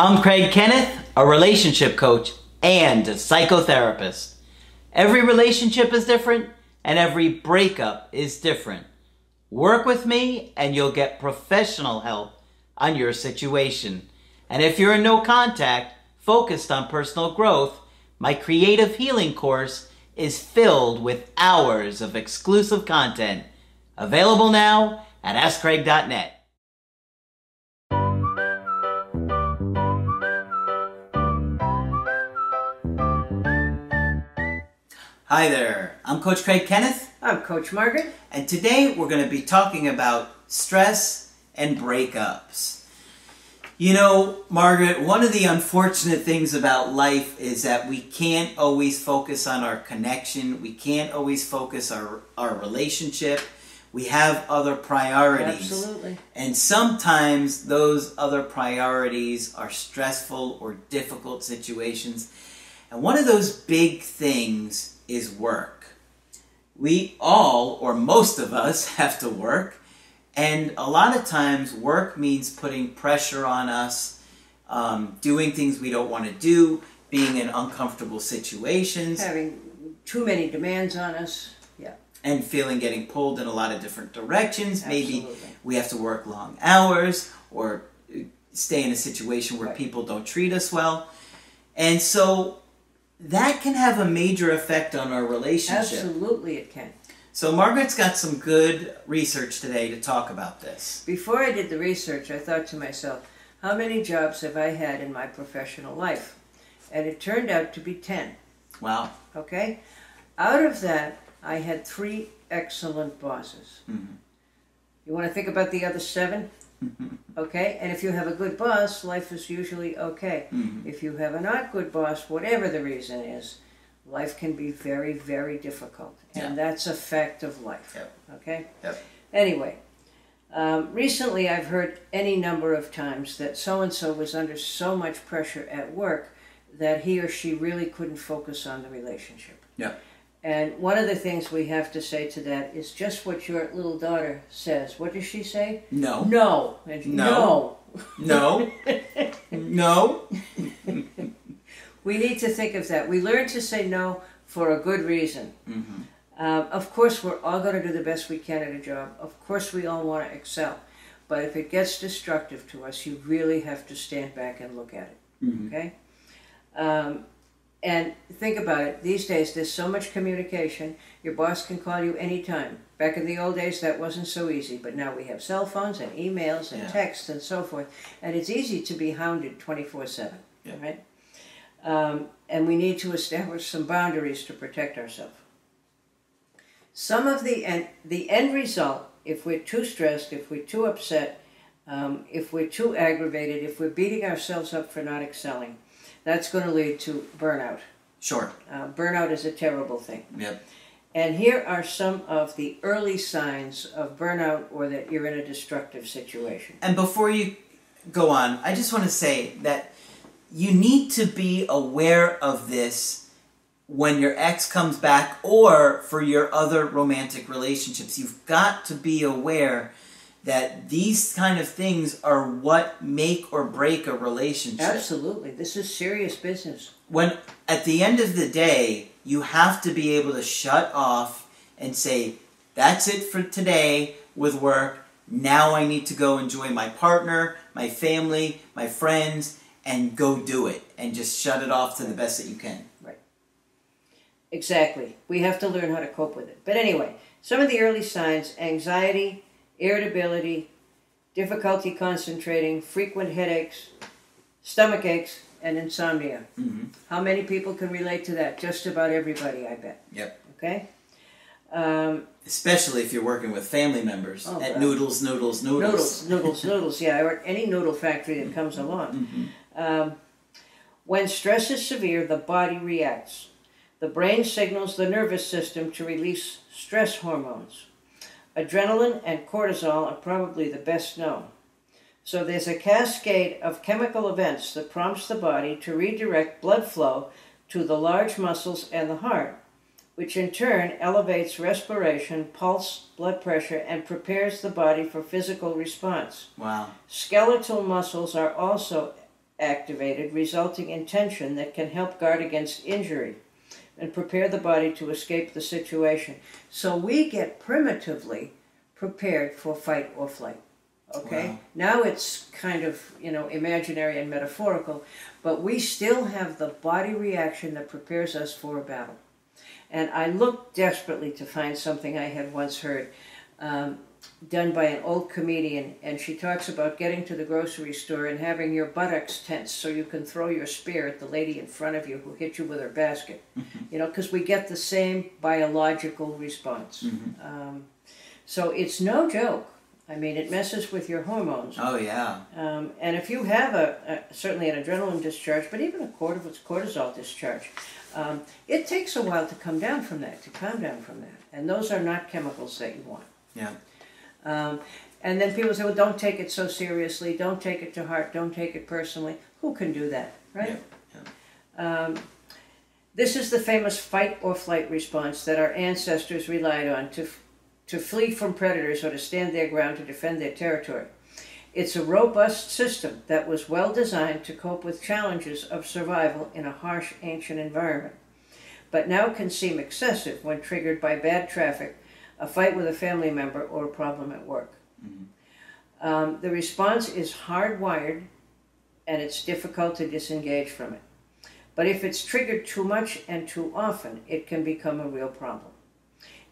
I'm Craig Kenneth, a relationship coach and a psychotherapist. Every relationship is different and every breakup is different. Work with me and you'll get professional help on your situation. And if you're in no contact, focused on personal growth, my creative healing course is filled with hours of exclusive content. Available now at AskCraig.net. Hi there, I'm Coach Craig Kenneth, I'm Coach Margaret. and today we're going to be talking about stress and breakups. You know, Margaret, one of the unfortunate things about life is that we can't always focus on our connection, we can't always focus our, our relationship. We have other priorities. Absolutely. And sometimes those other priorities are stressful or difficult situations. And one of those big things is work. We all, or most of us, have to work. And a lot of times, work means putting pressure on us, um, doing things we don't want to do, being in uncomfortable situations, Having too many demands on us. Yeah, and feeling getting pulled in a lot of different directions. Maybe we have to work long hours or uh, stay in a situation where Right. people don't treat us well. And so that can have a major effect on our relationship. Absolutely, it can. So Margaret's got some good research today to talk about this. Before I did the research, I thought to myself, how many jobs have I had in my professional life? And it turned out to be 10. Wow. Okay? Out of that, I had three excellent bosses. Mhm. You want to think about the other seven? Okay? And if you have a good boss, life is usually okay. Mhm. If you have a not good boss, whatever the reason is, life can be very, very difficult. And that's a fact of life. Yep. Okay? Yep. Anyway, um, recently I've heard any number of times that so and so was under so much pressure at work that he or she really couldn't focus on the relationship. Yep. And one of the things we have to say to that is just what your little daughter says. What does she say? No. No. And No. No. no. We need to think of that. We learn to say no for a good reason. Mhm. Uh, of course, we're all going to do the best we can at a job. Of course, we all want to excel. But if it gets destructive to us, you really have to stand back and look at it. Mhm. Okay? Um, and think about it. These days, there's so much communication. Your boss can call you anytime. Back in the old days, that wasn't so easy. But now we have cell phones and emails and Yeah. texts and so forth. And it's easy to be hounded 24 7. Yeah. Right? Um, and we need to establish some boundaries to protect ourselves. Some of the end, the end result, if we're too stressed, if we're too upset, um, if we're too aggravated, if we're beating ourselves up for not excelling, that's going to lead to burnout. Sure. Uh, burnout is a terrible thing. Yep. And here are some of the early signs of burnout or that you're in a destructive situation. And before you go on, I just want to say that you need to be aware of this when your ex comes back or for your other romantic relationships. You've got to be aware that these kind of things are what make or break a relationship. Absolutely. This is serious business. When at the end of the day, you have to be able to shut off and say, that's it for today with work. Now I need to go enjoy my partner, my family, my friends, and go do it. And just shut it off to the best that you can. Right. Exactly. We have to learn how to cope with it. But anyway, some of the early signs anxiety, irritability, difficulty concentrating, frequent headaches, stomach aches, and insomnia. Mm-hmm. How many people can relate to that? Just about everybody, I bet. Yep. Okay? Um, Especially if you're working with family members Oh, at noodles, noodles, noodles. noodles, noodles, noodles, yeah, or any noodle factory that comes along. Mhm. Um, when stress is severe, the body reacts. The brain signals the nervous system to release stress hormones. Adrenaline and cortisol are probably the best known. So there's a cascade of chemical events that prompts the body to redirect blood flow to the large muscles and the heart, which in turn elevates respiration, pulse, blood pressure, and prepares the body for physical response. Wow. Skeletal muscles are also activated, resulting in tension that can help guard against injury and prepare the body to escape the situation. So we get primitively prepared for fight or flight. Okay? Wow. Now it's kind of, you know, imaginary and metaphorical, but we still have the body reaction that prepares us for a battle. And I looked desperately to find something I had once heard um, done by an old comedian, and she talks about getting to the grocery store and having your buttocks tense so you can throw your spear at the lady in front of you who hit you with her basket. You know, because we get the same biological response. Um, so it's no joke. I mean, it messes with your hormones. Oh yeah. Um, and if you have a, a certainly an adrenaline discharge, but even a cortisol, cortisol discharge, um, it takes a while to come down from that, to calm down from that. And those are not chemicals that you want. Yeah. Um, and then people say, well, don't take it so seriously, don't take it to heart, don't take it personally. Who can do that, right? Um, this is the famous fight or flight response that our ancestors relied on to, to flee from predators or to stand their ground to defend their territory. It's a robust system that was well designed to cope with challenges of survival in a harsh ancient environment, but now can seem excessive when triggered by bad traffic, a fight with a family member, or a problem at work. Um, the response is hardwired and it's difficult to disengage from it. But if it's triggered too much and too often, it can become a real problem.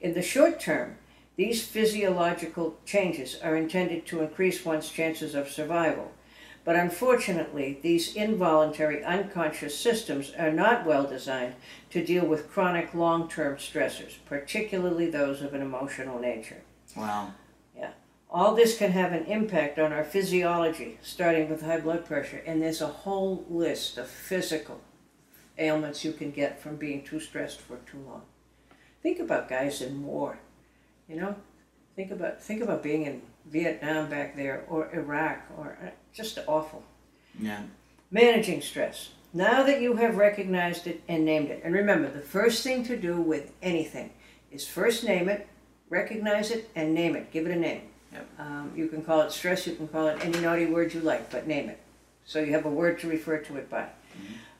In the short term, these physiological changes are intended to increase one's chances of survival. But unfortunately, these involuntary unconscious systems are not well designed to deal with chronic long term stressors, particularly those of an emotional nature. Wow. Yeah. All this can have an impact on our physiology, starting with high blood pressure, and there's a whole list of physical ailments you can get from being too stressed for too long. Think about guys in war, you know? Think about think about being in Vietnam back there or Iraq or uh, just awful. Yeah. Managing stress. Now that you have recognized it and named it, and remember, the first thing to do with anything is first name it, recognize it, and name it. Give it a name. Yep. Um, you can call it stress, you can call it any naughty word you like, but name it. So you have a word to refer to it by.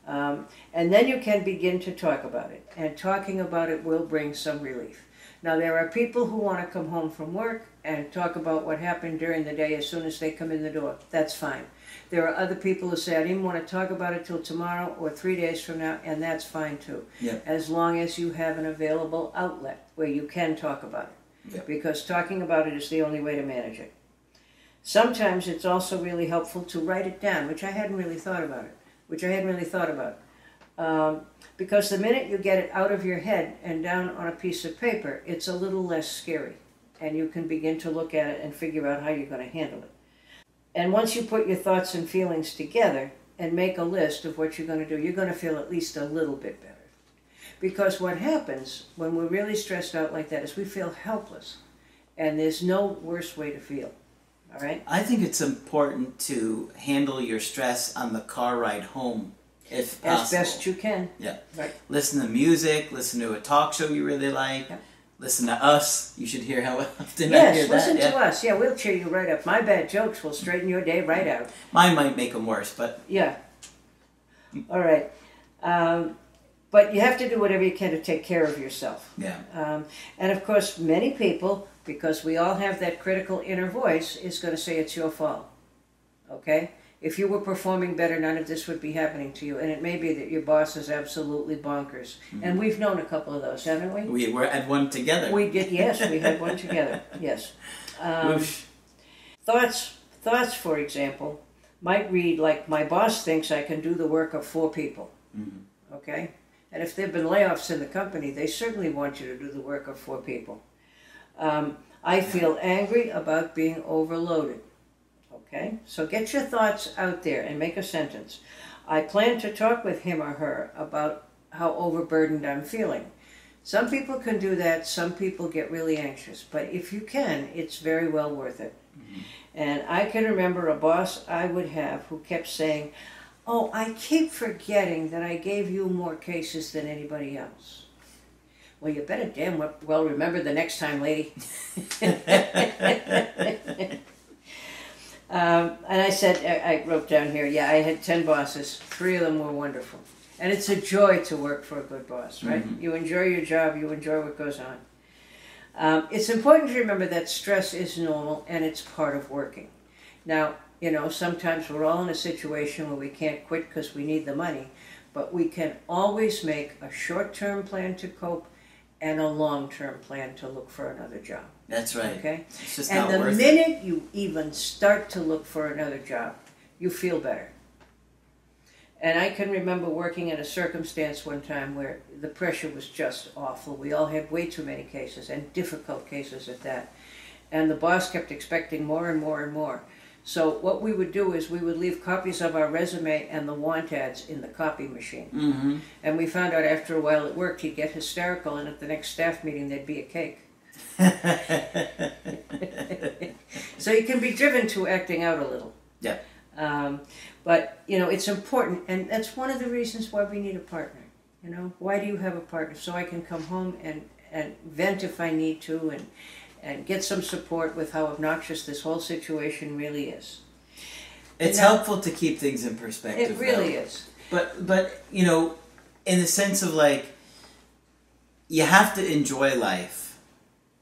Um, and then you can begin to talk about it. And talking about it will bring some relief. Now, there are people who want to come home from work and talk about what happened during the day as soon as they come in the door. That's fine. There are other people who say, I didn't want to talk about it till tomorrow or three days from now, and that's fine too. Yeah. As long as you have an available outlet where you can talk about it. Yeah. Because talking about it is the only way to manage it. Sometimes it's also really helpful to write it down, which I hadn't really thought about it, which I hadn't really thought about. Um, because the minute you get it out of your head and down on a piece of paper, it's a little less scary. And you can begin to look at it and figure out how you're going to handle it. And once you put your thoughts and feelings together and make a list of what you're going to do, you're going to feel at least a little bit better. Because what happens when we're really stressed out like that is we feel helpless. And there's no worse way to feel. All right? I think it's important to handle your stress on the car ride home, if As best you can. Yeah. Right. Listen to music. Listen to a talk show you really like. Yeah. Listen to us. You should hear how often I hear that. Yes, listen yeah. to us. Yeah, we'll cheer you right up. My bad jokes will straighten your day right out. Mine might make them worse, but Yeah. All right. Um, but you have to do whatever you can to take care of yourself. yeah, Um, and of course, many people, because we all have that critical inner voice, is going to say it's your fault. Okay? If you were performing better, none of this would be happening to you. And it may be that your boss is absolutely bonkers. And we've known a couple of those, haven't we? we were at one together. We did, yes, we had one together. Yes. Um, thoughts, thoughts, for example, might read like, "My boss thinks I can do the work of four people." Mhm. Okay, and if there've been layoffs in the company, they certainly want you to do the work of four people. Um, I feel angry about being overloaded. Okay, so get your thoughts out there and make a sentence. I plan to talk with him or her about how overburdened I'm feeling. Some people can do that, some people get really anxious, but if you can, it's very well worth it. Mm-hmm. And I can remember a boss I would have who kept saying, Oh, I keep forgetting that I gave you more cases than anybody else. Well, you better damn well remember the next time, lady. Um, and I said, I, I wrote down here, yeah, I had 10 bosses. Three of them were wonderful. And it's a joy to work for a good boss, right? You enjoy your job, you enjoy what goes on. Um, it's important to remember that stress is normal and it's part of working. Now, you know, sometimes we're all in a situation where we can't quit because we need the money, but we can always make a short term plan to cope and a long term plan to look for another job. That's right. Okay? It's just And not the worth it. minute you even start to look for another job, you feel better. And I can remember working in a circumstance one time where the pressure was just awful. We all had way too many cases and difficult cases at that. And the boss kept expecting more and more and more. So what we would do is we would leave copies of our resume and the want ads in the copy machine. Mm-hmm. And we found out after a while it worked. He'd get hysterical, and at the next staff meeting there'd be a cake. So you can be driven to acting out a little. Yeah. Um, but you know it's important, and that's one of the reasons why we need a partner. You know, why do you have a partner? So I can come home and and vent if I need to, and and get some support with how obnoxious this whole situation really is. it's No. helpful to keep things in perspective. It really though. is. But but you know, in the sense of like, you have to enjoy life,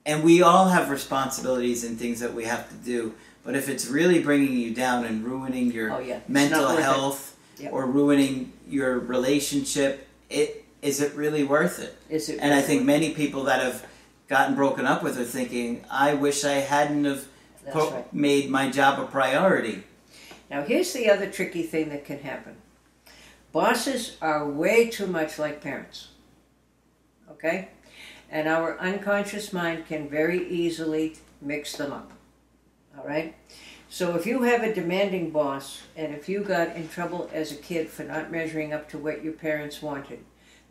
and we all have responsibilities and things that we have to do. But if it's really bringing you down and ruining your Oh yeah, mental not worth it. health Yep. or ruining your relationship, it is it really worth it? Is it? And I think many people that have gotten broken up with are thinking, I wish I hadn't have po- right. made my job a priority. Now, here's the other tricky thing that can happen bosses are way too much like parents. Okay? And our unconscious mind can very easily mix them up. All right? So, if you have a demanding boss, and if you got in trouble as a kid for not measuring up to what your parents wanted,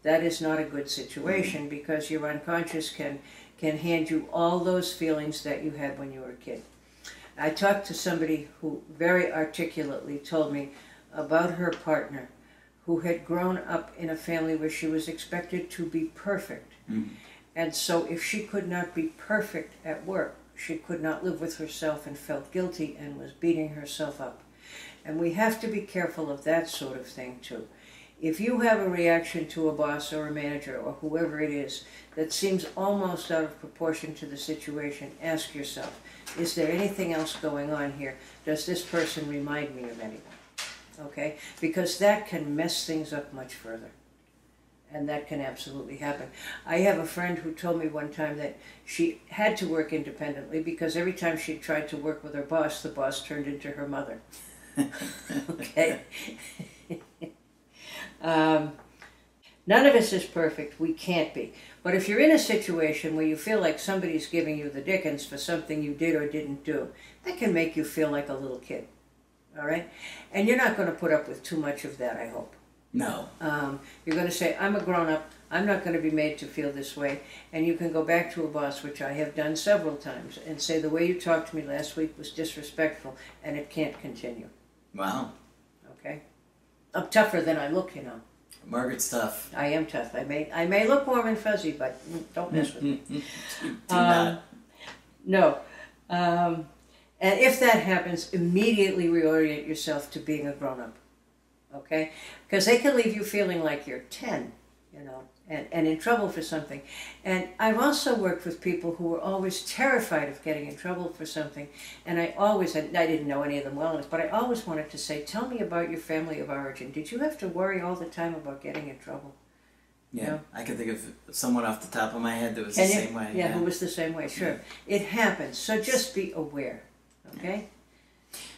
that is not a good situation mm. because your unconscious can, can hand you all those feelings that you had when you were a kid. I talked to somebody who very articulately told me about her partner who had grown up in a family where she was expected to be perfect. Mhm. And so, if she could not be perfect at work, she could not live with herself and felt guilty and was beating herself up. And we have to be careful of that sort of thing too. If you have a reaction to a boss or a manager or whoever it is that seems almost out of proportion to the situation, ask yourself is there anything else going on here? Does this person remind me of anyone? Okay? Because that can mess things up much further. And that can absolutely happen. I have a friend who told me one time that she had to work independently because every time she tried to work with her boss, the boss turned into her mother. okay? um, none of us is perfect. We can't be. But if you're in a situation where you feel like somebody's giving you the dickens for something you did or didn't do, that can make you feel like a little kid. All right? And you're not going to put up with too much of that, I hope. No. Um, you're going to say, I'm a grown up. I'm not going to be made to feel this way. And you can go back to a boss, which I have done several times, and say, The way you talked to me last week was disrespectful, and it can't continue. Wow. Okay? I'm tougher than I look, you know. Margaret's tough. I am tough. I may, I may look warm and fuzzy, but mm, don't mess with me. Do Um, not. No. Um, and if that happens, immediately reorient yourself to being a grown up. Okay? Because they can leave you feeling like you're 10, you know, and, and in trouble for something. And I've also worked with people who were always terrified of getting in trouble for something. And I always, and I didn't know any of them well enough, but I always wanted to say, Tell me about your family of origin. Did you have to worry all the time about getting in trouble? Yeah, no. I can think of someone off the top of my head that was Can the you? same way. Yeah, Yeah. who was the same way, sure. It happens. So just be aware. Okay?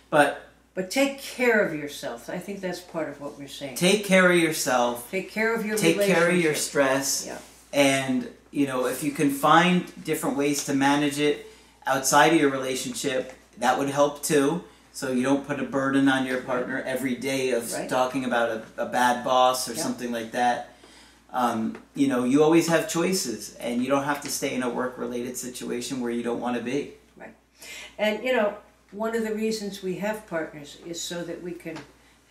But But take care of yourself. I think that's part of what we're saying. take care of yourself. Take care of your Take care of your stress. Yeah. And you know, if you can find different ways to manage it outside of your relationship, that would help too. So you don't put a burden on your partner every day of Right. talking about a, a bad boss or Yeah. something like that. Um, you know, you always have choices, and you don't have to stay in a work-related situation where you don't want to be. Right. And you know, one of the reasons we have partners is so that we can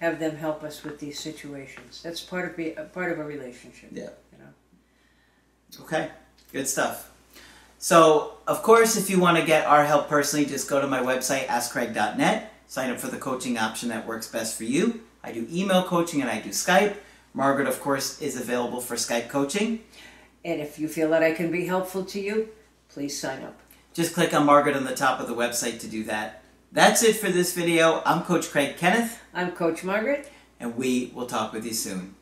have them help us with these situations. That's part of be, part of a relationship. Yeah. You know. Okay. Good stuff. So, of course, if you want to get our help personally, just go to my website, askcraig.net, sign up for the coaching option that works best for you. I do email coaching and I do Skype. Margaret, of course, is available for Skype coaching. And if you feel that I can be helpful to you, please sign up. Just click on Margaret on the top of the website to do that. That's it for this video. I'm Coach Craig Kenneth. I'm Coach Margaret. And we will talk with you soon.